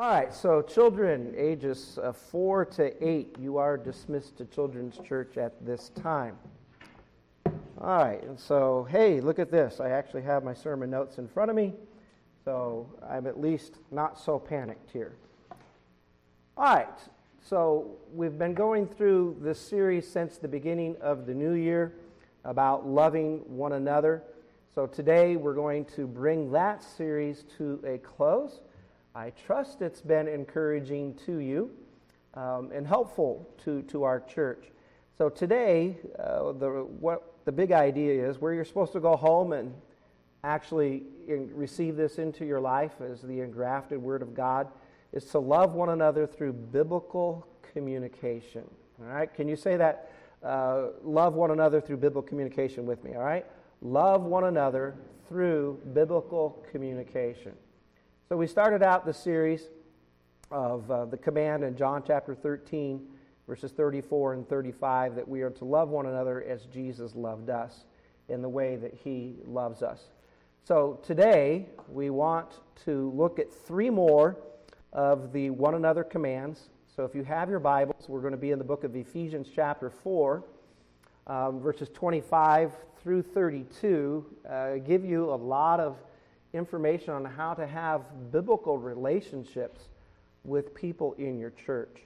All right, so children ages uh, 4 to 8, you are dismissed to Children's Church at this time. All right, and so, hey, look at this. I actually have my sermon notes in front of me, so I'm at least not so panicked here. All right, so we've been going through this series since the beginning of the new year about loving one another. So today we're going to bring that series to a close. I trust it's been encouraging to you um, and helpful to, to our church. So today, uh, the, what the big idea is where you're supposed to go home and actually in, receive this into your life as the engrafted Word of God is to love one another through biblical communication. All right? Can you say that? Uh, love one another through biblical communication with me, all right? Love one another through biblical communication. So we started out the series of uh, the command in John chapter 13, verses 34 and 35, that we are to love one another as Jesus loved us in the way that he loves us. So today we want to look at three more of the one another commands. So if you have your Bibles, we're going to be in the book of Ephesians chapter 4. Um, verses 25 through 32 uh, give you a lot of information on how to have biblical relationships with people in your church.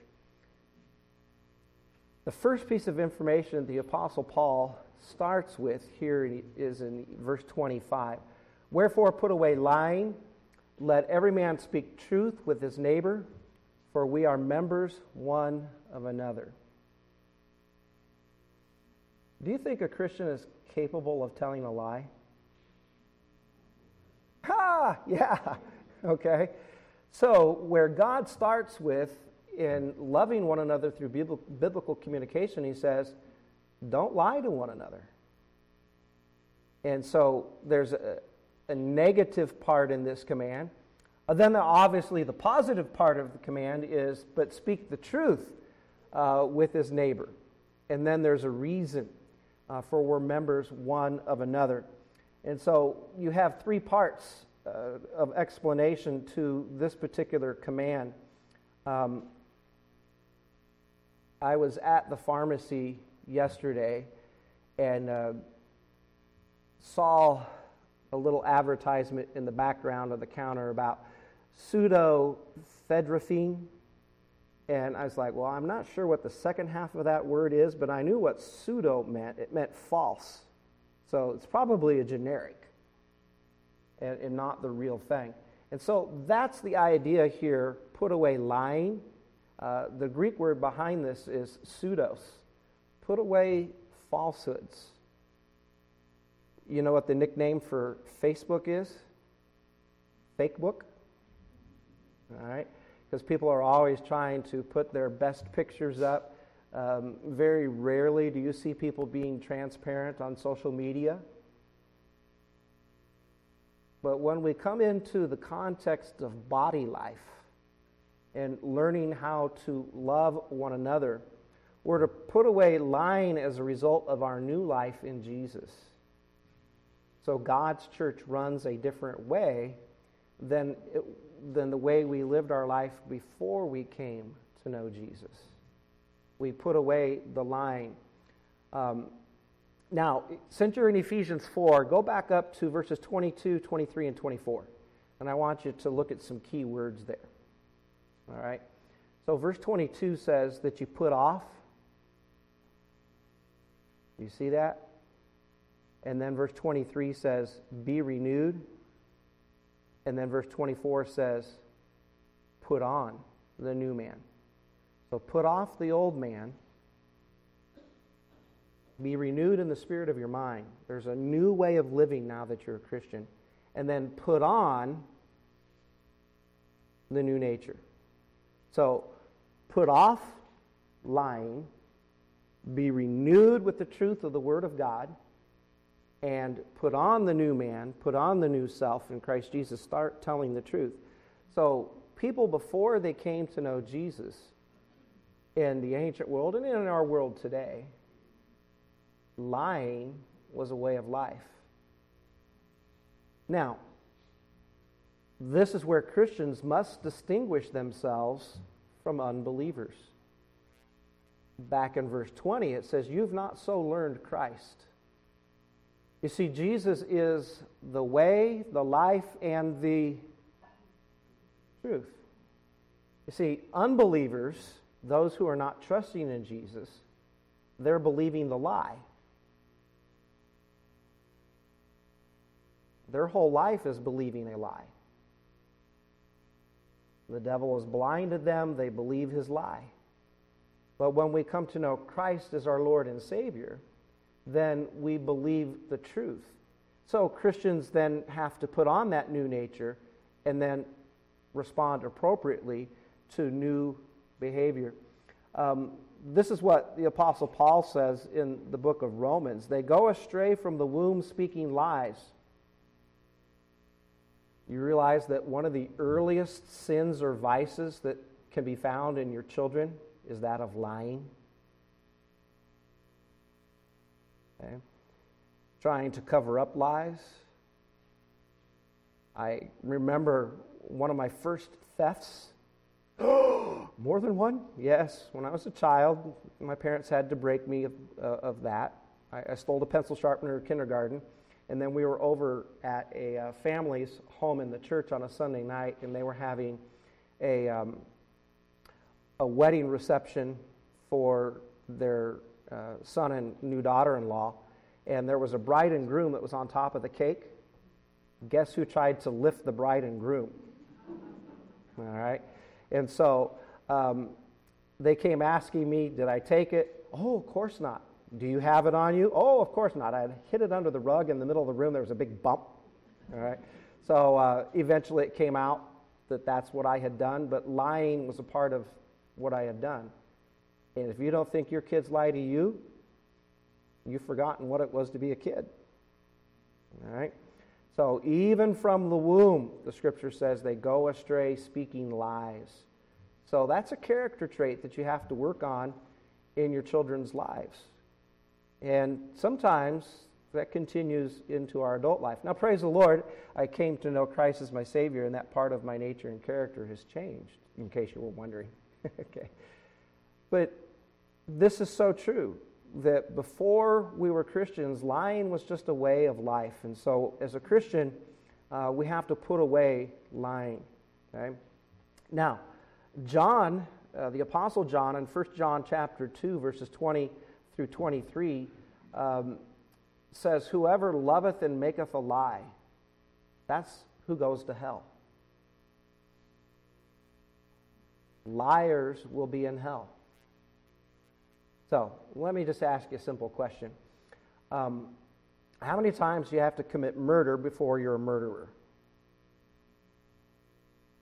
The first piece of information the Apostle Paul starts with here is in verse 25. Wherefore, put away lying, let every man speak truth with his neighbor, for we are members one of another. Do you think a Christian is capable of telling a lie? Ha! Yeah. Okay. So, where God starts with in loving one another through biblical communication, he says, don't lie to one another. And so, there's a, a negative part in this command. Uh, then, the, obviously, the positive part of the command is, but speak the truth uh, with his neighbor. And then there's a reason uh, for we're members one of another. And so you have three parts uh, of explanation to this particular command. Um, I was at the pharmacy yesterday and uh, saw a little advertisement in the background of the counter about pseudoephedrine. And I was like, well, I'm not sure what the second half of that word is, but I knew what pseudo meant. It meant false. So it's probably a generic and, and not the real thing. And so that's the idea here put away lying. Uh, the Greek word behind this is pseudos. Put away falsehoods. You know what the nickname for Facebook is? Fake book? All right? Because people are always trying to put their best pictures up. Um, very rarely do you see people being transparent on social media. But when we come into the context of body life and learning how to love one another, we're to put away lying as a result of our new life in Jesus. So God's church runs a different way than, it, than the way we lived our life before we came to know Jesus. We put away the lying. Um, now, since you're in Ephesians 4, go back up to verses 22, 23, and 24. And I want you to look at some key words there. All right? So, verse 22 says that you put off. You see that? And then verse 23 says, be renewed. And then verse 24 says, put on the new man. So, put off the old man be renewed in the spirit of your mind. There's a new way of living now that you're a Christian. And then put on the new nature. So put off lying, be renewed with the truth of the Word of God, and put on the new man, put on the new self in Christ Jesus. Start telling the truth. So people before they came to know Jesus in the ancient world and in our world today, lying was a way of life. Now, this is where Christians must distinguish themselves from unbelievers. Back in verse 20, it says, You've not so learned Christ. You see, Jesus is the way, the life, and the truth. You see, unbelievers, those who are not trusting in Jesus, they're believing the lie. Their whole life is believing a lie. The devil has blinded them, they believe his lie. But when we come to know Christ as our Lord and Savior, then we believe the truth. So Christians then have to put on that new nature and then respond appropriately to new behavior. Um, this is what the Apostle Paul says in the book of Romans. They go astray from the womb speaking lies. You realize that one of the earliest sins or vices that can be found in your children is that of lying. Okay? Trying to cover up lies. I remember one of my first thefts. More than one? Yes. When I was a child, my parents had to break me of, uh, of that. I, I, stole a pencil sharpener in kindergarten, and then we were over at a uh, family's home in the church on a Sunday night, and they were having a, um, a wedding reception for their uh, son and new daughter in law. And there was a bride and groom that was on top of the cake. Guess who tried to lift the bride and groom? All right. And so um, they came asking me, Did I take it? Oh, of course not. Do you have it on you? Oh, of course not. I had hid it under the rug in the middle of the room. There was a big bump. All right. So uh, eventually it came out that that's what I had done, but lying was a part of what I had done. And if you don't think your kids lie to you, you've forgotten what it was to be a kid. All right? So even from the womb, the scripture says they go astray speaking lies. So that's a character trait that you have to work on in your children's lives. And sometimes that continues into our adult life. Now, praise the Lord, I came to know Christ as my Savior, and that part of my nature and character has changed, in case you were wondering. okay. But this is so true that before we were Christians, lying was just a way of life. And so, as a Christian, uh, we have to put away lying. Okay? Now, John, uh, the Apostle John, in 1 John chapter 2, verses 20 through 23, um, says, Whoever loveth and maketh a lie, that's who goes to hell. Liars will be in hell. So let me just ask you a simple question. Um, how many times do you have to commit murder before you're a murderer?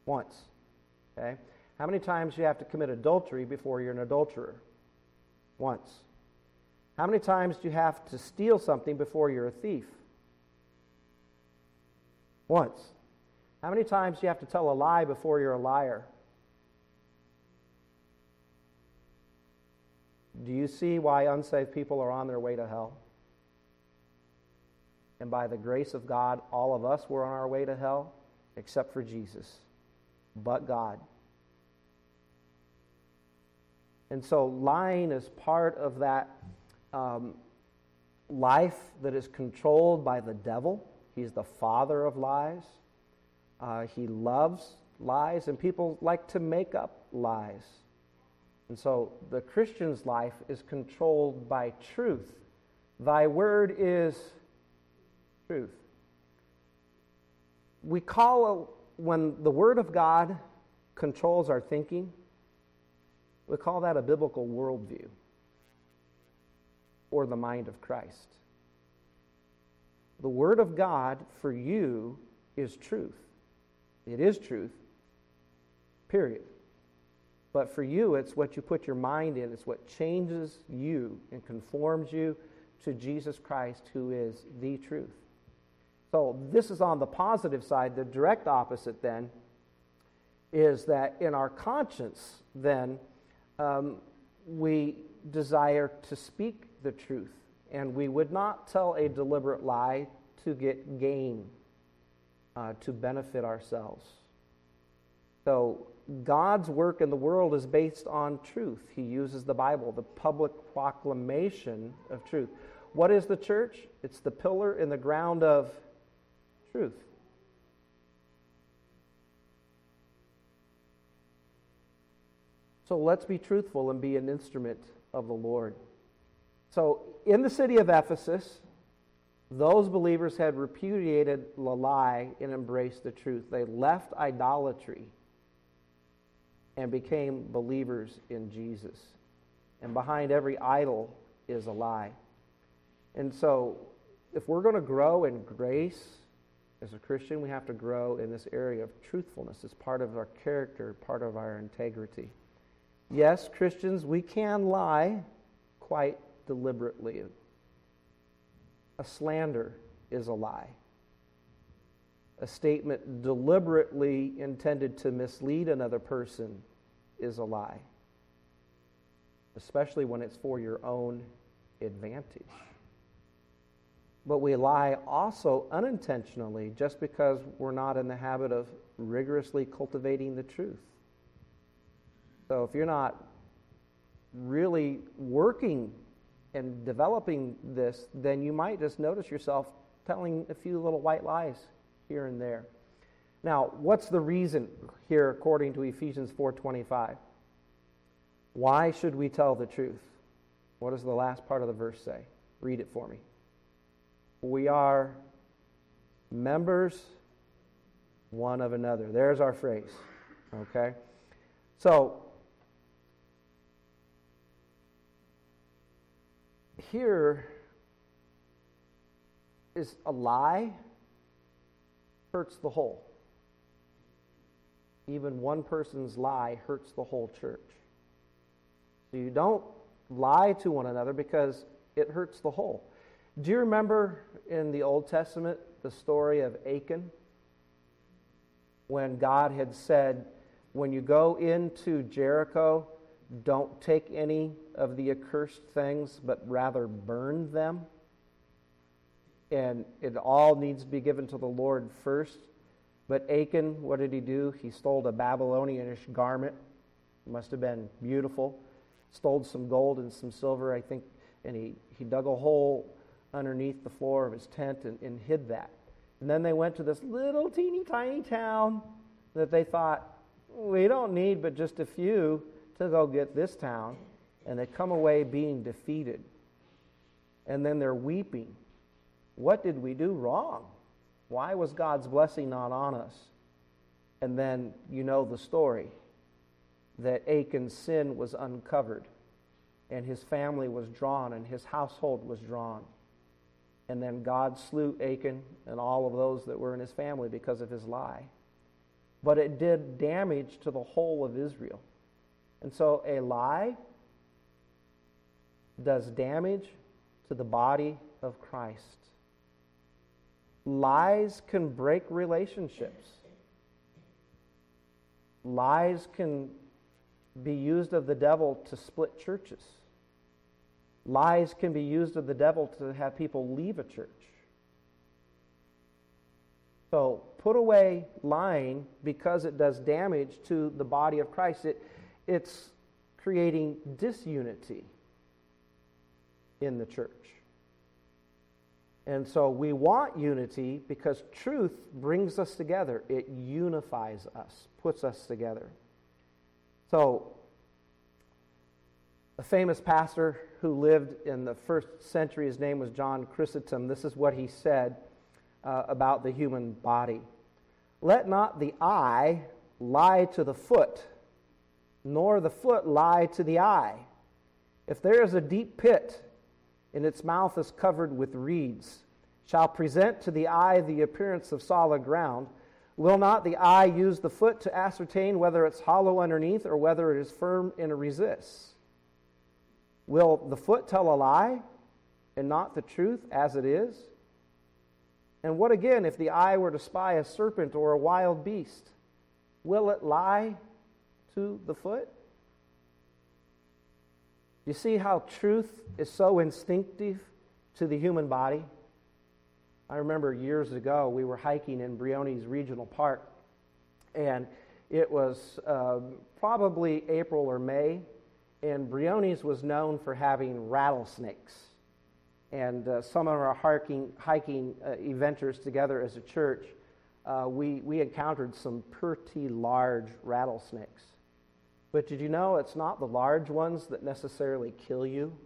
Once. Okay? How many times do you have to commit adultery before you're an adulterer? Once. How many times do you have to steal something before you're a thief? Once. How many times do you have to tell a lie before you're a liar? Do you see why unsaved people are on their way to hell? And by the grace of God, all of us were on our way to hell, except for Jesus, but God. And so lying is part of that um, life that is controlled by the devil. He's the father of lies. Uh, he loves lies, and people like to make up lies. And so the Christian's life is controlled by truth. Thy word is truth. We call, when the word of God controls our thinking, we call that a biblical worldview or the mind of Christ. The Word of God for you is truth. It is truth, period. But for you, it's what you put your mind in. It's what changes you and conforms you to Jesus Christ, who is the truth. So, this is on the positive side. The direct opposite, then, is that in our conscience, then, um, we desire to speak the truth, and we would not tell a deliberate lie to get gain. uh, to benefit ourselves. So, God's work in the world is based on truth. He uses the Bible, the public proclamation of truth. What is the church? It's the pillar in the ground of truth. So let's be truthful and be an instrument of the Lord. So, in the city of Ephesus, those believers had repudiated the lie and embraced the truth. They left idolatry and became believers in Jesus. And behind every idol is a lie. And so, if we're going to grow in grace as a Christian, we have to grow in this area of truthfulness. It's part of our character, part of our integrity. Yes, Christians, we can lie quite deliberately. A slander is a lie. A statement deliberately intended to mislead another person is a lie, especially when it's for your own advantage. But we lie also unintentionally just because we're not in the habit of rigorously cultivating the truth. So if you're not really working and developing this, then you might just notice yourself telling a few little white lies here and there. Now, what's the reason here according to Ephesians 4:25? Why should we tell the truth? What does the last part of the verse say? Read it for me. We are members one of another. There's our phrase. Okay? So, here is a lie hurts the whole. Even one person's lie hurts the whole church. So you don't lie to one another because it hurts the whole. Do you remember in the Old Testament the story of Achan? When God had said, When you go into Jericho, don't take any of the accursed things, but rather burn them. And it all needs to be given to the Lord first. But Achan, what did he do? He stole a Babylonianish garment. It must have been beautiful. Stole some gold and some silver, I think, and he, he dug a hole underneath the floor of his tent and, and hid that. And then they went to this little teeny tiny town that they thought, we don't need but just a few to go get this town, and they come away being defeated. And then they're weeping. What did we do wrong? Why was God's blessing not on us? And then you know the story that Achan's sin was uncovered, and his family was drawn, and his household was drawn. And then God slew Achan and all of those that were in his family because of his lie. But it did damage to the whole of Israel. And so a lie does damage to the body of Christ. Lies can break relationships. Lies can be used of the devil to split churches. Lies can be used of the devil to have people leave a church. So put away lying because it does damage to the body of Christ. It, it's creating disunity in the church. And so we want unity because truth brings us together. It unifies us, puts us together. So, a famous pastor who lived in the first century, his name was John Chrysostom. This is what he said uh, about the human body Let not the eye lie to the foot nor the foot lie to the eye. If there is a deep pit, and its mouth is covered with reeds, shall present to the eye the appearance of solid ground, will not the eye use the foot to ascertain whether it's hollow underneath or whether it is firm and resists? Will the foot tell a lie and not the truth as it is? And what again if the eye were to spy a serpent or a wild beast? Will it lie to the foot? You see how truth is so instinctive to the human body? I remember years ago we were hiking in Briones Regional Park, and it was uh, probably April or May, and Briones was known for having rattlesnakes. And uh, some of our hiking, hiking uh, together as a church, uh, we, we encountered some pretty large rattlesnakes. But did you know it's not the large ones that necessarily kill you?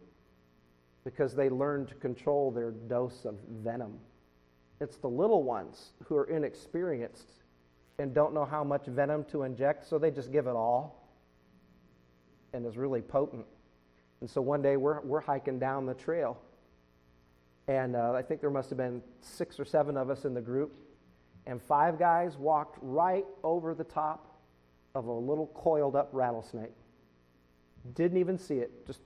Because they learn to control their dose of venom. It's the little ones who are inexperienced and don't know how much venom to inject, so they just give it all. And it's really potent. And so one day we're, we're hiking down the trail. And uh, I think there must have been six or seven of us in the group. And five guys walked right over the top of a little coiled up rattlesnake. Didn't even see it. Just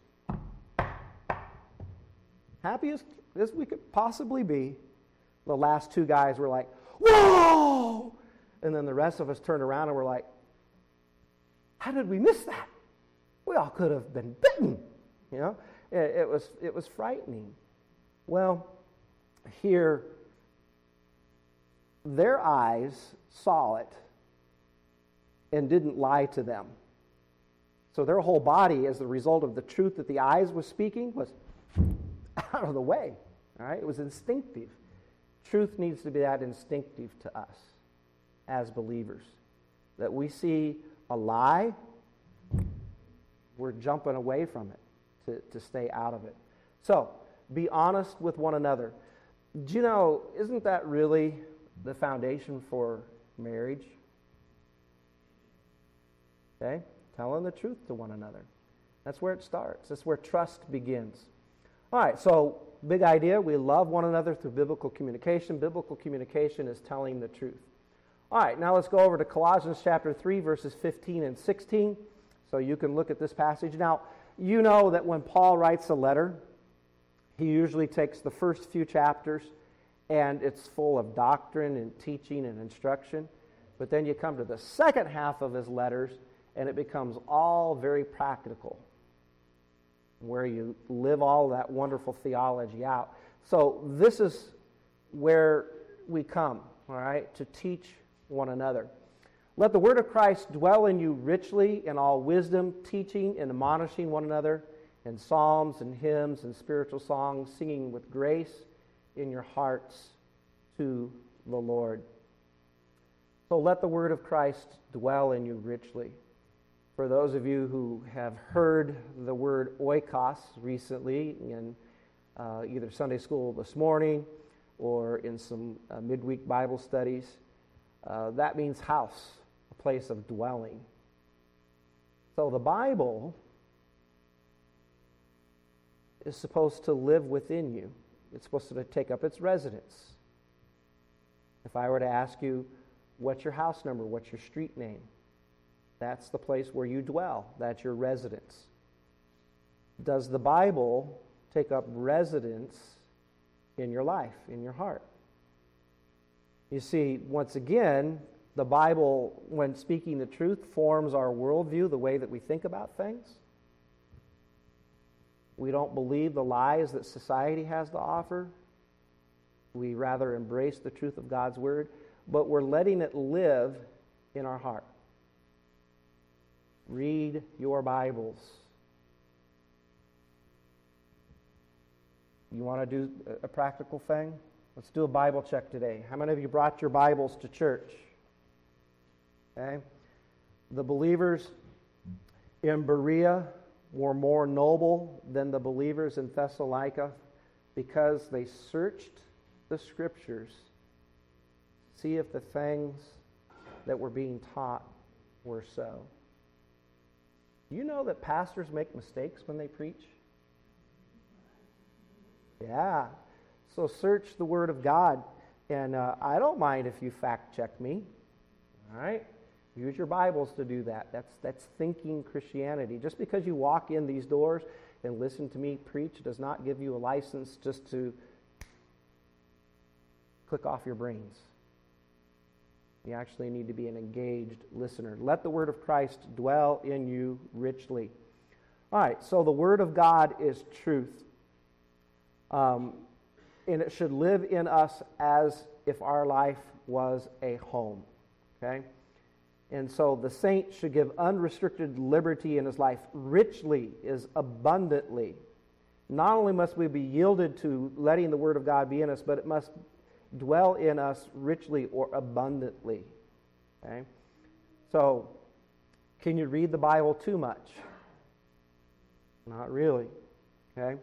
happy as, as we could possibly be. The last two guys were like, Whoa! And then the rest of us turned around and were like, How did we miss that? We all could have been bitten. You know, it, it was, it was frightening. Well, here, their eyes saw it and didn't lie to them. So their whole body, as the result of the truth that the eyes was speaking, was out of the way. All right? It was instinctive. Truth needs to be that instinctive to us as believers. That we see a lie, we're jumping away from it to, to stay out of it. So, be honest with one another. Do you know, isn't that really the foundation for marriage? Okay? Telling the truth to one another. That's where it starts. That's where trust begins. All right, so big idea. We love one another through biblical communication. Biblical communication is telling the truth. All right, now let's go over to Colossians chapter 3, verses 15 and 16. So you can look at this passage. Now, you know that when Paul writes a letter, he usually takes the first few chapters and it's full of doctrine and teaching and instruction. But then you come to the second half of his letters and it becomes all very practical, where you live all that wonderful theology out. So, this is where we come, all right, to teach one another. Let the word of Christ dwell in you richly in all wisdom, teaching and admonishing one another in psalms and hymns and spiritual songs, singing with grace in your hearts to the Lord. So let the word of Christ dwell in you richly. For those of you who have heard the word oikos recently in uh, either Sunday school this morning or in some uh, midweek Bible studies, uh, that means house, a place of dwelling. So the Bible is supposed to live within you, it's supposed to take up its residence. If I were to ask you, what's your house number? What's your street name? That's the place where you dwell, that's your residence. Does the Bible take up residence in your life, in your heart? You see, once again, the Bible, when speaking the truth, forms our worldview, the way that we think about things. We don't believe the lies that society has to offer. We rather embrace the truth of God's Word, but we're letting it live in our heart. Read your Bibles. You want to do a practical thing? Let's do a Bible check today. How many of you brought your Bibles to church? Okay. The believers in Berea were more noble than the believers in Thessalonica because they searched the scriptures see if the things that were being taught were so. You know that pastors make mistakes when they preach? Yeah. So search the Word of God. And uh, I don't mind if you fact check me. All right? Use your Bibles to do that. That's, that's thinking Christianity. Just because you walk in these doors and listen to me preach does not give you a license just to click off your brains. You actually need to be an engaged listener. Let the word of Christ dwell in you richly. All right, so the word of God is truth. Um, and it should live in us as if our life was a home. Okay? And so the saint should give unrestricted liberty in his life, richly, is abundantly. Not only must we be yielded to letting the Word of God be in us, but it must dwell in us richly or abundantly. Okay? So, can you read the Bible too much? Not really. Okay?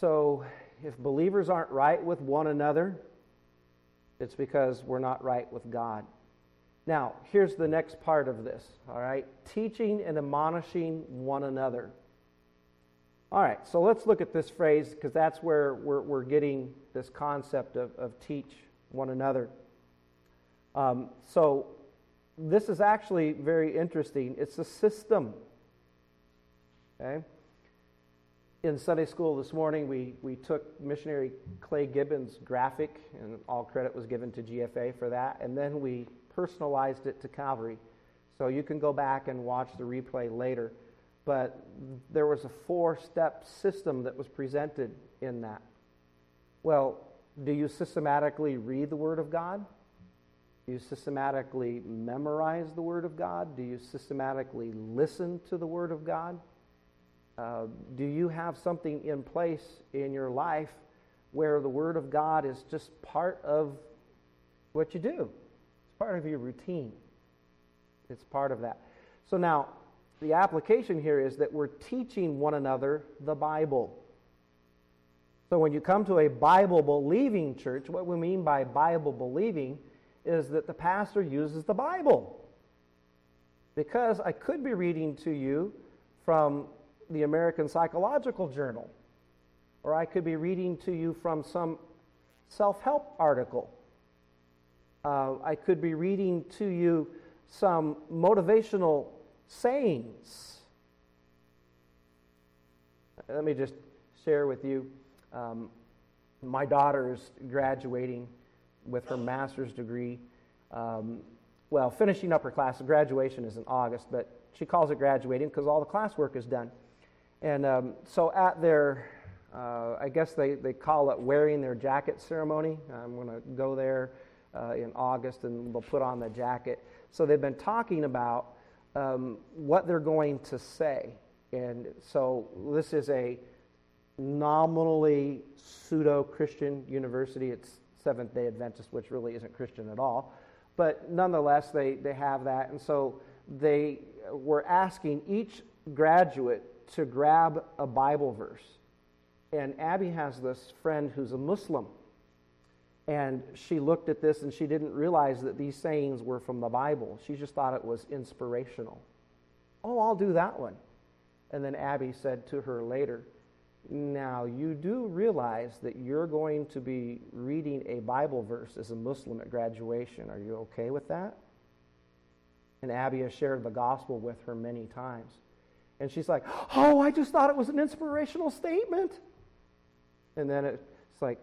So, if believers aren't right with one another, it's because we're not right with God. Now, here's the next part of this, all right? Teaching and admonishing one another. All right, so let's look at this phrase because that's where we're, we're, getting this concept of, of teach one another. Um, so, this is actually very interesting. It's a system. Okay? in Sunday school this morning, we, we took missionary Clay Gibbons' graphic, and all credit was given to GFA for that, and then we personalized it to Calvary. So you can go back and watch the replay later. But there was a four step system that was presented in that. Well, do you systematically read the Word of God? Do you systematically memorize the Word of God? Do you systematically listen to the Word of God? Uh, do you have something in place in your life where the Word of God is just part of what you do? It's part of your routine. It's part of that. So now, the application here is that we're teaching one another the Bible. So when you come to a Bible believing church, what we mean by Bible believing is that the pastor uses the Bible. Because I could be reading to you from the American Psychological Journal, or I could be reading to you from some self help article. Uh, I could be reading to you some motivational sayings. Let me just share with you um, my is graduating with her master's degree. Um, well, finishing up her class. Graduation is in August, but she calls it graduating because all the classwork is done. And um, so at their, uh, I guess they, they call it wearing their jacket ceremony. I'm going to go there uh, in August and they'll put on the jacket. So they've been talking about um, what they're going to say. And so this is a nominally pseudo Christian university. It's Seventh day Adventist, which really isn't Christian at all. But nonetheless, they, they have that. And so they were asking each graduate to grab a Bible verse. And Abby has this friend who's a Muslim. And she looked at this and she didn't realize that these sayings were from the Bible. She just thought it was inspirational. Oh, I'll do that one. And then Abby said to her later, Now, you do realize that you're going to be reading a Bible verse as a Muslim at graduation. Are you okay with that? And Abby has shared the gospel with her many times. And she's like, Oh, I just thought it was an inspirational statement. And then it's like,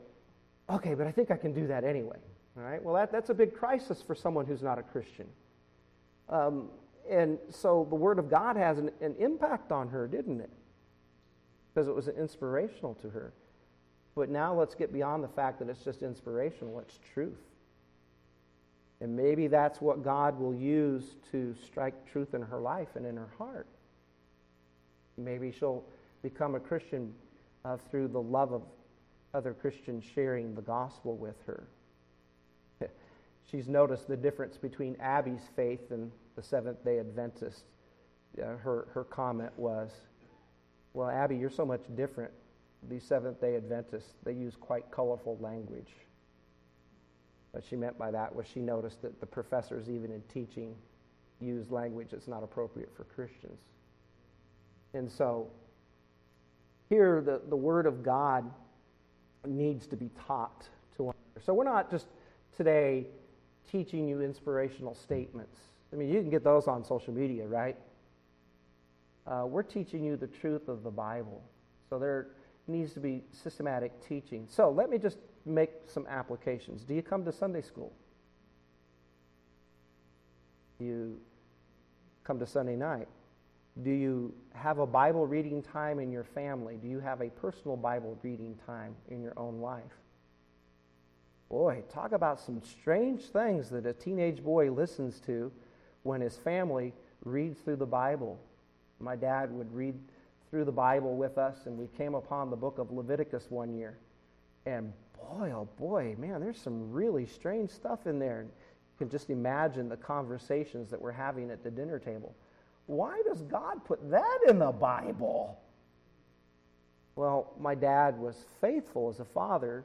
Okay, but I think I can do that anyway. All right, well, that, that's a big crisis for someone who's not a Christian. Um, and so the Word of God has an, an impact on her, didn't it? Because it was inspirational to her. But now let's get beyond the fact that it's just inspirational, it's truth. And maybe that's what God will use to strike truth in her life and in her heart. Maybe she'll become a Christian uh, through the love of other Christians sharing the gospel with her. She's noticed the difference between Abby's faith and the Seventh day Adventist. Uh, her, her comment was, Well, Abby, you're so much different. These Seventh day Adventists, they use quite colorful language. What she meant by that was she noticed that the professors, even in teaching, use language that's not appropriate for Christians. And so here the, the Word of God needs to be taught to one another. So we're not just today teaching you inspirational statements. I mean, you can get those on social media, right? Uh, we're teaching you the truth of the Bible. So there needs to be systematic teaching. So let me just make some applications. Do you come to Sunday school? Do you come to Sunday night? Do you have a Bible reading time in your family? Do you have a personal Bible reading time in your own life? Boy, talk about some strange things that a teenage boy listens to when his family reads through the Bible. My dad would read through the Bible with us, and we came upon the book of Leviticus one year. And boy, oh boy, man, there's some really strange stuff in there. You can just imagine the conversations that we're having at the dinner table. Why does God put that in the Bible? Well, my dad was faithful as a father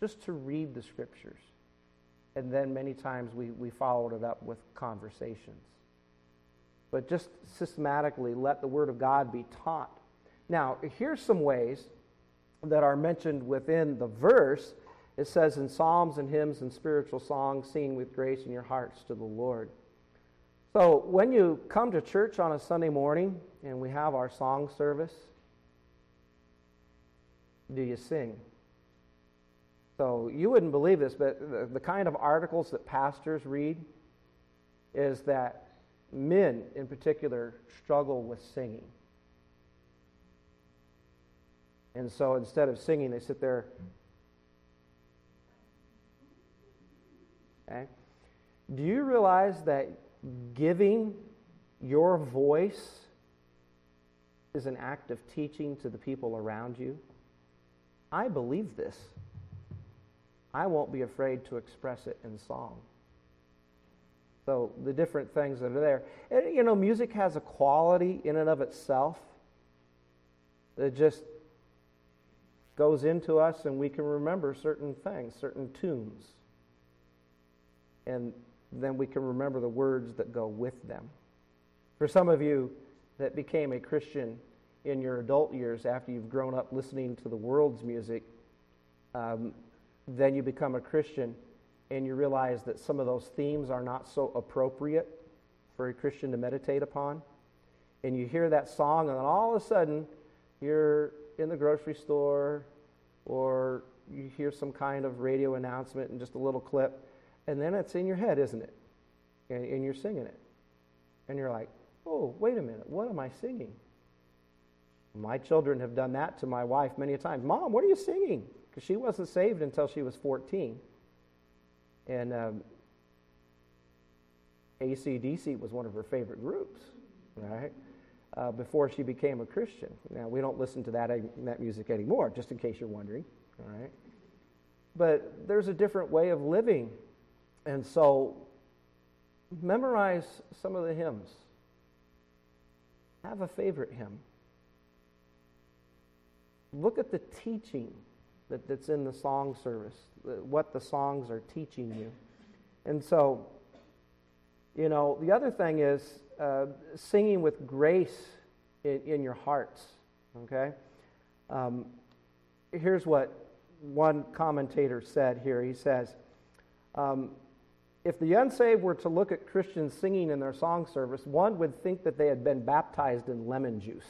just to read the scriptures. And then many times we, we followed it up with conversations. But just systematically let the Word of God be taught. Now, here's some ways that are mentioned within the verse. It says in psalms and hymns and spiritual songs, sing with grace in your hearts to the Lord. So when you come to church on a Sunday morning and we have our song service, do you sing? So you wouldn't believe this, but the, the kind of articles that pastors read is that men in particular struggle with singing. And so instead of singing, they sit there. Okay? Do you realize that giving your voice is an act of teaching to the people around you? I believe this. I won't be afraid to express it in song. So the different things that are there. And, you know, music has a quality in and of itself that just goes into us and we can remember certain things, certain tunes. And then we can remember the words that go with them. For some of you that became a Christian in your adult years after you've grown up listening to the world's music, um, then you become a Christian and you realize that some of those themes are not so appropriate for a Christian to meditate upon. And you hear that song, and then all of a sudden, you're in the grocery store or you hear some kind of radio announcement and just a little clip, and then it's in your head, isn't it? And, and you're singing it. And you're like, oh, wait a minute, what am I singing? My children have done that to my wife many times. Mom, what are you singing? Because she wasn't saved until she was 14. And um, ACDC was one of her favorite groups, right? Uh, before she became a Christian. Now, we don't listen to that, that music anymore, just in case you're wondering, all right? But there's a different way of living. And so, memorize some of the hymns. Have a favorite hymn. Look at the teaching that, that's in the song service, what the songs are teaching you. And so, you know, the other thing is uh, singing with grace in, in, your hearts, okay? Um, here's what one commentator said here. He says, um, if the unsaved were to look at Christians singing in their song service, one would think that they had been baptized in lemon juice.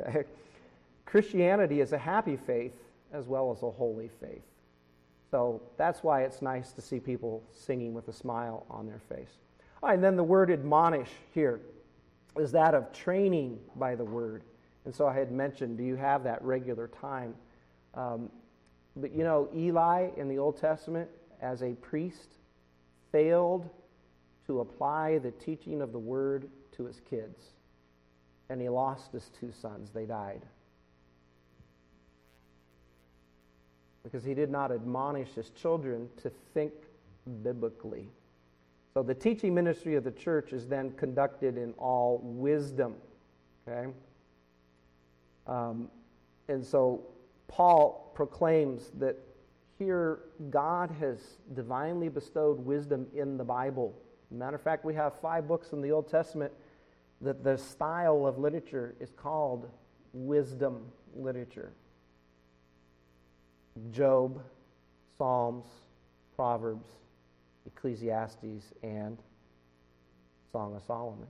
Okay? Christianity is a happy faith as well as a holy faith. So that's why it's nice to see people singing with a smile on their face. And then the word admonish here is that of training by the word. And so I had mentioned, do you have that regular time? Um, but you know, Eli in the Old Testament, as a priest, failed to apply the teaching of the word to his kids. And he lost his two sons, they died. because he did not admonish his children to think biblically. So the teaching ministry of the church is then conducted in all wisdom. Okay? Um, and so Paul proclaims that here God has divinely bestowed wisdom in the Bible. Matter of fact, we have five books in the Old Testament that the style of literature is called wisdom literature. Job, Psalms, Proverbs, Ecclesiastes, and Song of Solomon.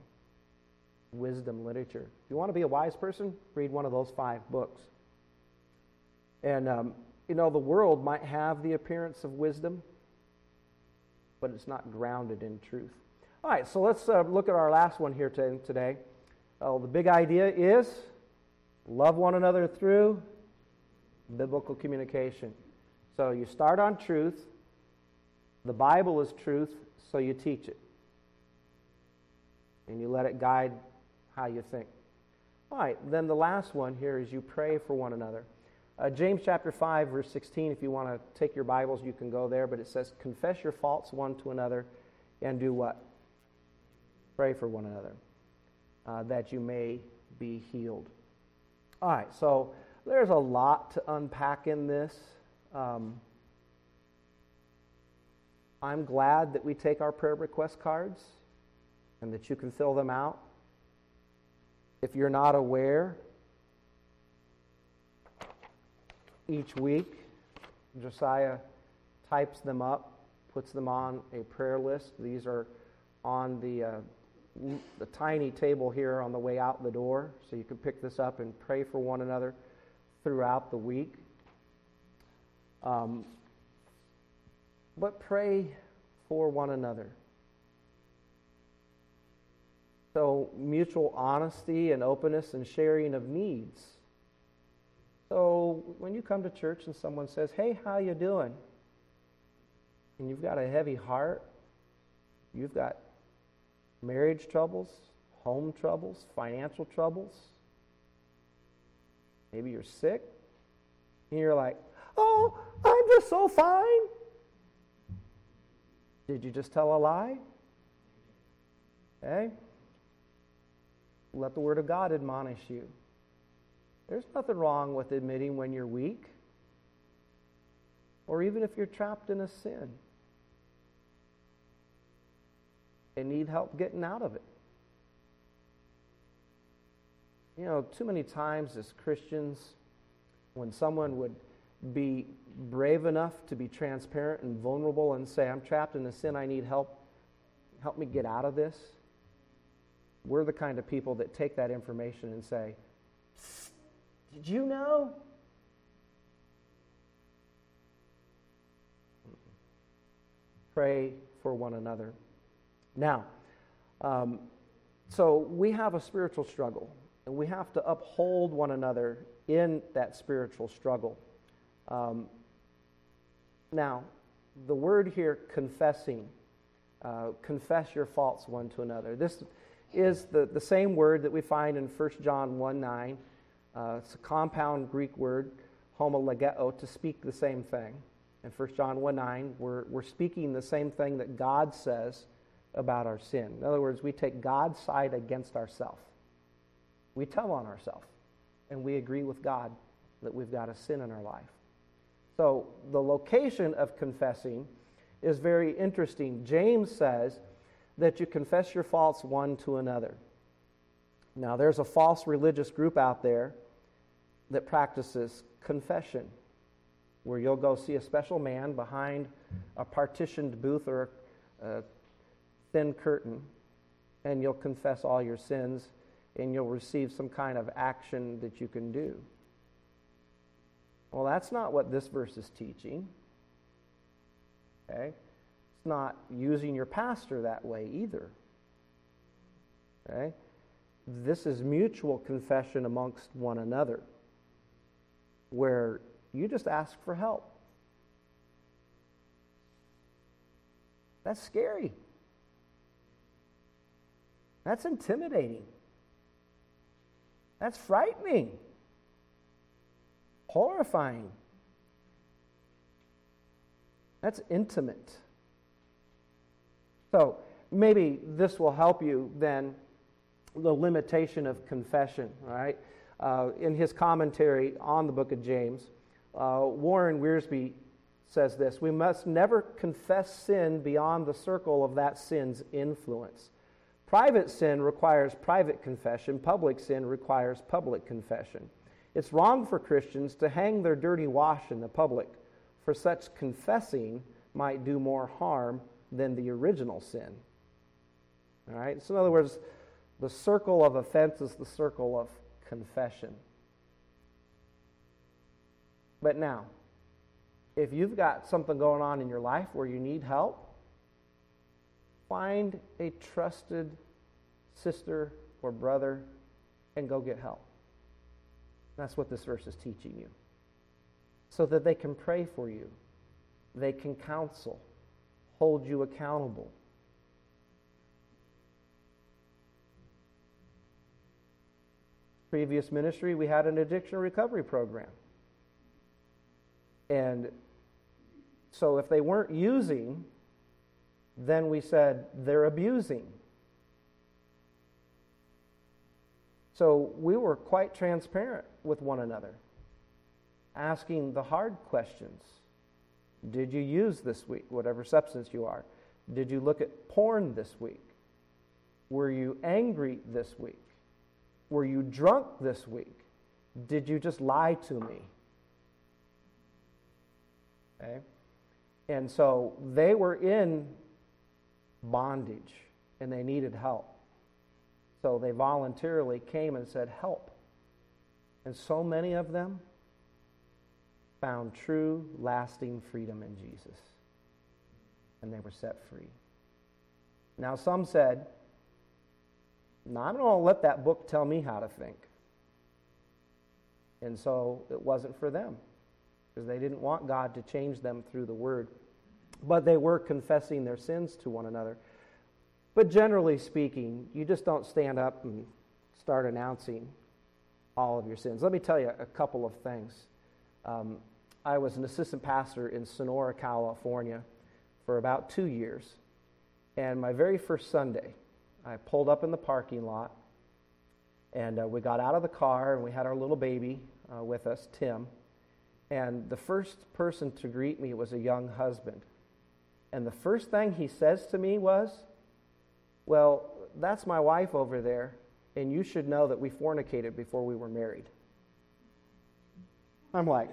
Wisdom literature. If you want to be a wise person, read one of those five books. And, um, you know, the world might have the appearance of wisdom, but it's not grounded in truth. All right, so let's uh, look at our last one here today. Oh, the big idea is love one another through biblical communication. So you start on truth. The Bible is truth, so you teach it. And you let it guide how you think. All right, then the last one here is you pray for one another. Uh, James chapter 5, verse 16, if you want to take your Bibles, you can go there, but it says, Confess your faults one to another and do what? Pray for one another, uh, that you may be healed. All right, so there's a lot to unpack in this. Um, I'm glad that we take our prayer request cards and that you can fill them out. If you're not aware, each week, Josiah types them up, puts them on a prayer list. These are on the, uh, the tiny table here on the way out the door, so you can pick this up and pray for one another throughout the week. Um, but pray for one another. So, mutual honesty and openness and sharing of needs. So, when you come to church and someone says, "Hey, how you doing?" and you've got a heavy heart, you've got marriage troubles, home troubles, financial troubles, maybe you're sick, and you're like, "Oh, I'm just so fine." Did you just tell a lie? Okay? Let the Word of God admonish you. There's nothing wrong with admitting when you're weak, or even if you're trapped in a sin and need help getting out of it. You know, too many times as Christians, when someone would be brave enough to be transparent and vulnerable and say, I'm trapped in a sin, I need help, help me get out of this. We're the kind of people that take that information and say, Did you know? Pray for one another. Now, um, so we have a spiritual struggle, and we have to uphold one another in that spiritual struggle. Um, now, the word here, confessing, uh, confess your faults one to another. This is the, the same word that we find in 1 John 1 9. Uh, it's a compound Greek word, homologeo, to speak the same thing. In 1 John 1 9, we're, we're speaking the same thing that God says about our sin. In other words, we take God's side against ourselves. We tell on ourselves, and we agree with God that we've got a sin in our life. So the location of confessing is very interesting. James says that you confess your faults one to another. Now, there's a false religious group out there that practices confession, where you'll go see a special man behind a partitioned booth or a thin curtain, and you'll confess all your sins, and you'll receive some kind of action that you can do. Well, that's not what this verse is teaching. Okay? It's not using your pastor that way either. Okay? This is mutual confession amongst one another, where you just ask for help. That's scary. That's intimidating. That's frightening horrifying. That's intimate. So maybe this will help you then, the limitation of confession, right? Uh, in his commentary on the book of James, uh, Warren Wiersbe says this We must never confess sin beyond the circle of that sin's influence. Private sin requires private confession, public sin requires public confession. It's wrong for Christians to hang their dirty wash in the public, for such confessing might do more harm than the original sin. All right? So, in other words, the circle of offense is the circle of confession. But now, if you've got something going on in your life where you need help, find a trusted sister or brother and go get help. That's what this verse is teaching you. So that they can pray for you, they can counsel, hold you accountable. Previous ministry, we had an addiction recovery program. And so if they weren't using, then we said they're abusing. So we were quite transparent with one another, asking the hard questions. Did you use this week, whatever substance you are? Did you look at porn this week? Were you angry this week? Were you drunk this week? Did you just lie to me? Okay? And so they were in bondage and they needed help. So they voluntarily came and said, Help. And so many of them found true, lasting freedom in Jesus. And they were set free. Now, some said, No, I'm going to let that book tell me how to think. And so it wasn't for them because they didn't want God to change them through the word. But they were confessing their sins to one another. But generally speaking, you just don't stand up and start announcing all of your sins. Let me tell you a couple of things. Um, I was an assistant pastor in Sonora, California for about two years. And my very first Sunday, I pulled up in the parking lot and uh, we got out of the car and we had our little baby uh, with us, Tim. And the first person to greet me was a young husband. And the first thing he says to me was, Well, that's my wife over there, and you should know that we fornicated before we were married. I'm like,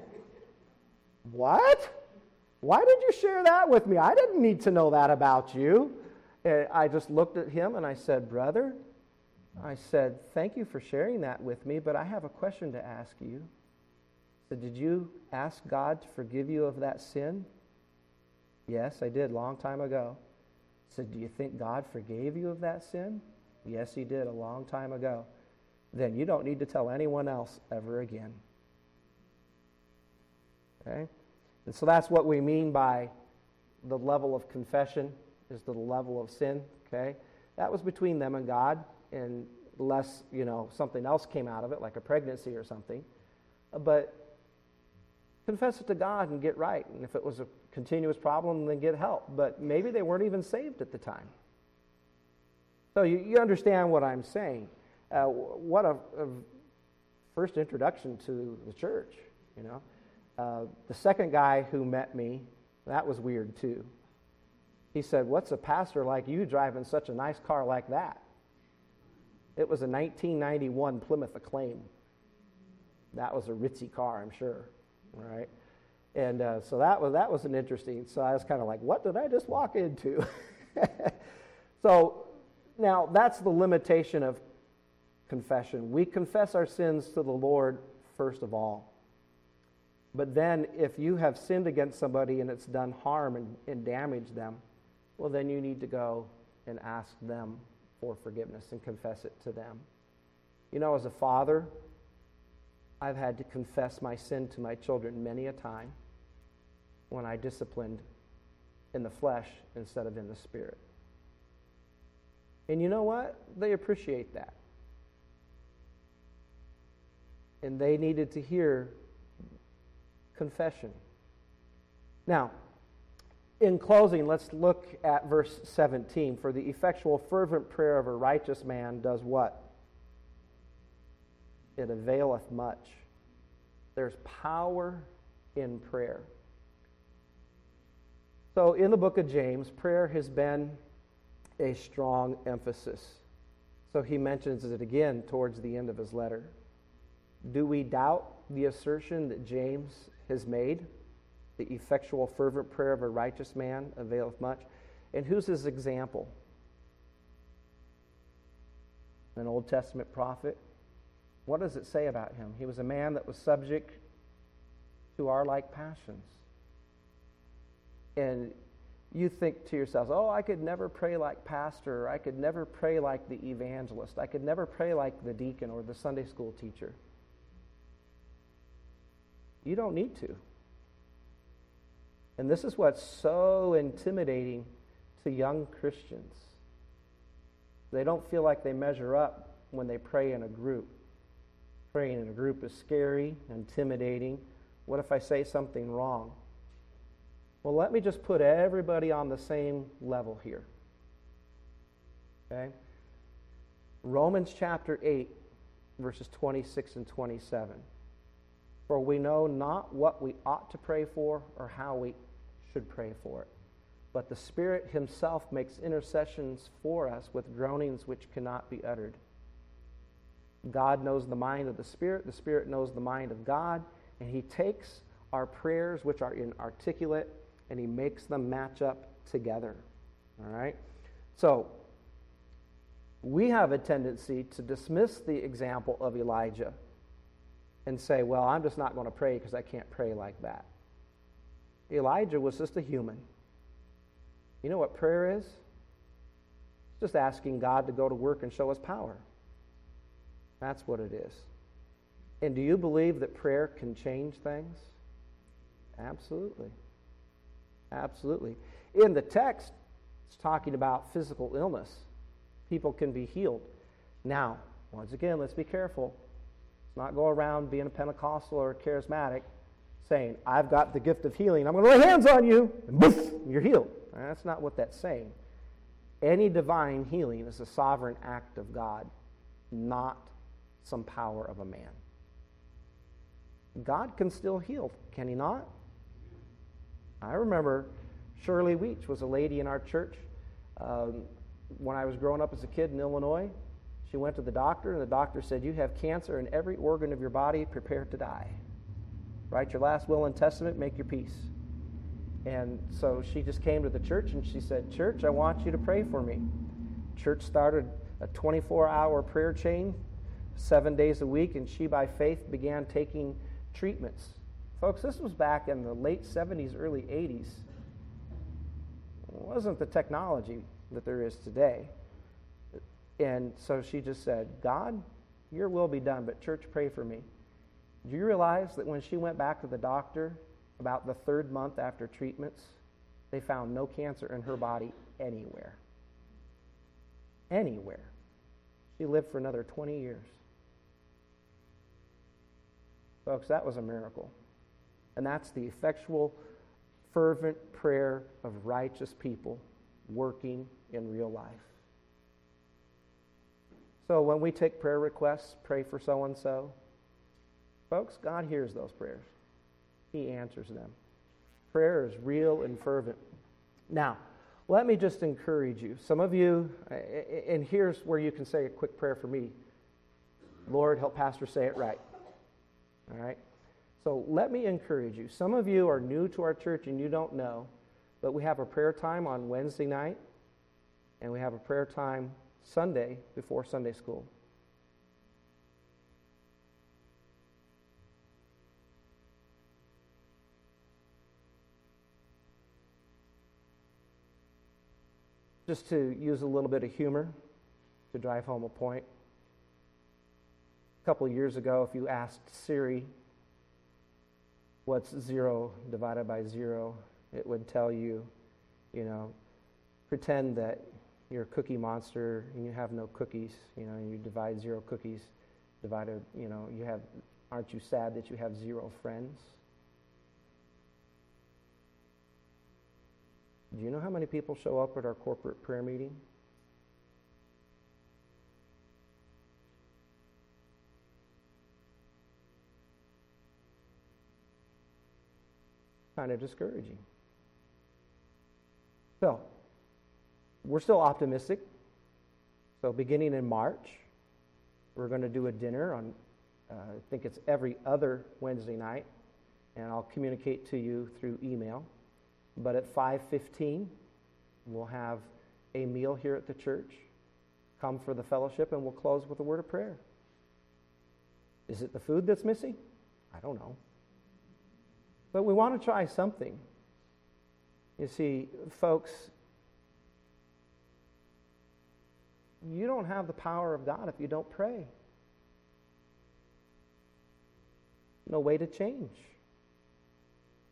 What? Why did you share that with me? I didn't need to know that about you. And I just looked at him and I said, Brother, I said, Thank you for sharing that with me, but I have a question to ask you said, Did you ask God to forgive you of that sin? Yes, I did, long time ago. I said, Do you think God forgave you of that sin? Yes, He did, a long time ago. Then you don't need to tell anyone else ever again. Okay? And so that's what we mean by the level of confession is the level of sin. Okay? That was between them and God, and unless, you know, something else came out of it, like a pregnancy or something. But confess it to God and get right. And if it was a continuous problem, then get help. But maybe they weren't even saved at the time. So you, you understand what I'm saying. Uh, what a, a, first introduction to the church, you know. Uh, the second guy who met me, that was weird too. He said, What's a pastor like you driving such a nice car like that? It was a 1991 Plymouth Acclaim. That was a ritzy car, I'm sure right? And uh, so that was that was an interesting. So I was kind of like, what did I just walk into? so now that's the limitation of confession. We confess our sins to the Lord first of all. But then, if you have sinned against somebody and it's done harm and, and damaged them, well, then you need to go and ask them for forgiveness and confess it to them. You know, as a father, I've had to confess my sin to my children many a time when I disciplined in the flesh instead of in the spirit. And you know what? They appreciate that. And they needed to hear confession. Now, in closing, let's look at verse 17. For the effectual, fervent prayer of a righteous man does what? it availeth much. There's power in prayer. So, in the book of James, prayer has been a strong emphasis. So, he mentions it again towards the end of his letter. Do we doubt the assertion that James has made? The effectual, fervent prayer of a righteous man availeth much. And who's his example? An Old Testament prophet, what does it say about him? He was a man that was subject to our like passions. And you think to yourselves, oh, I could never pray like pastor, or I could never pray like the evangelist, I could never pray like the deacon or the Sunday school teacher. You don't need to. And this is what's so intimidating to young Christians. They don't feel like they measure up when they pray in a group. Praying in a group is scary, intimidating. What if I say something wrong? Well, let me just put everybody on the same level here. Okay? Romans chapter 8, verses 26 and 27. For we know not what we ought to pray for or how we should pray for it. But the Spirit Himself makes intercessions for us with groanings which cannot be uttered. God knows the mind of the Spirit, the Spirit knows the mind of God, and He takes our prayers, which are inarticulate, and He makes them match up together. All right? So, we have a tendency to dismiss the example of Elijah and say, well, I'm just not going to pray because I can't pray like that. Elijah was just a human. You know what prayer is? It's just asking God to go to work and show us power. That's what it is. And do you believe that prayer can change things? Absolutely. Absolutely. In the text, it's talking about physical illness. People can be healed. Now, once again, let's be careful. Not go around being a Pentecostal or charismatic saying, I've got the gift of healing. I'm going to lay hands on you, and boof, you're healed. That's not what that's saying. Any divine healing is a sovereign act of God, not some power of a man. God can still heal, can he not? I remember Shirley Weech was a lady in our church um, when I was growing up as a kid in Illinois. She went to the doctor, and the doctor said, You have cancer in every organ of your body, prepare to die. Write your last will and testament, make your peace. And so she just came to the church and she said, Church, I want you to pray for me. Church started a 24 hour prayer chain, seven days a week, and she, by faith, began taking treatments. Folks, this was back in the late 70s, early 80s. It wasn't the technology that there is today. And so she just said, God, your will be done, but church, pray for me. Do you realize that when she went back to the doctor about the third month after treatments, they found no cancer in her body anywhere? Anywhere. She lived for another 20 years. Folks, that was a miracle. And that's the effectual, fervent prayer of righteous people working in real life. So when we take prayer requests, pray for so and so, folks, God hears those prayers. He answers them. Prayer is real and fervent. Now, let me just encourage you. Some of you, and here's where you can say a quick prayer for me Lord, help Pastor say it right. All right? So let me encourage you. Some of you are new to our church and you don't know, but we have a prayer time on Wednesday night, and we have a prayer time Sunday before Sunday school. Just to use a little bit of humor to drive home a point. A couple years ago, if you asked Siri what's zero divided by zero, it would tell you, you know, pretend that you're a cookie monster and you have no cookies, you know, you divide zero cookies, divided, you know, you have, aren't you sad that you have zero friends? Do you know how many people show up at our corporate prayer meeting? Kind of discouraging. So, we're still optimistic. So, beginning in March, we're going to do a dinner on, uh, I think it's every other Wednesday night, and I'll communicate to you through email. But at 5:15, we'll have a meal here at the church. Come for the fellowship, and we'll close with a word of prayer. Is it the food that's missing? I don't know. But we want to try something. You see, folks, you don't have the power of God if you don't pray. No way to change.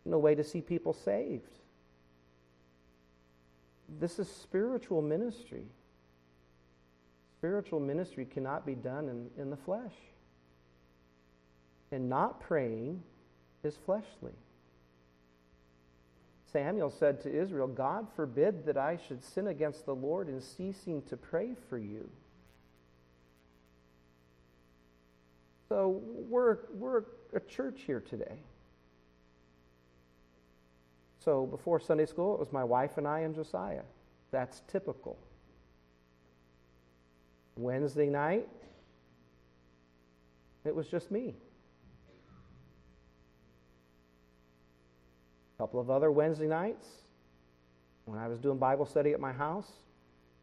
No way to see people saved. This is spiritual ministry. Spiritual ministry cannot be done in, in the flesh. And not praying is fleshly. Samuel said to Israel, God forbid that I should sin against the Lord in ceasing to pray for you. So we're, we're a church here today. So before Sunday school, it was my wife and I and Josiah. That's typical. Wednesday night, it was just me. Couple of other Wednesday nights, when I was doing Bible study at my house,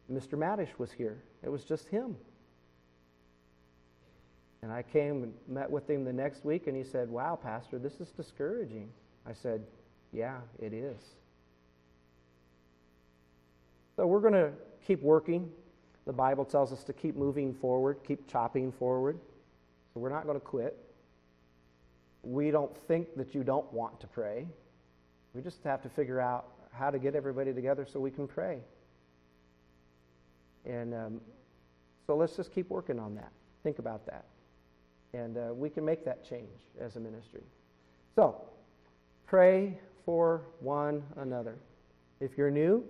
Mr. Maddish was here. It was just him. And I came and met with him the next week, and he said, Wow, Pastor, this is discouraging. I said, Yeah, it is. So we're going to keep working. The Bible tells us to keep moving forward, keep chopping forward. So we're not going to quit. We don't think that you don't want to pray. We just have to figure out how to get everybody together so we can pray. And um, so let's just keep working on that. Think about that. And uh, we can make that change as a ministry. So, pray for one another. If you're new,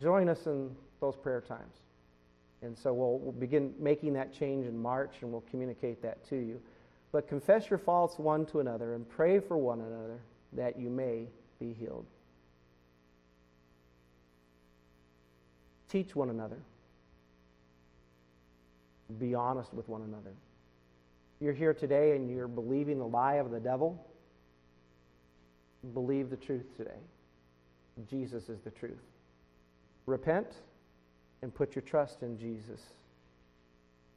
join us in those prayer times. And so we'll, we'll begin making that change in March and we'll communicate that to you. But confess your faults one to another and pray for one another that you may be healed. Teach one another. Be honest with one another you're here today and you're believing the lie of the devil, believe the truth today. Jesus is the truth. Repent and put your trust in Jesus.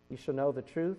You shall know the truth,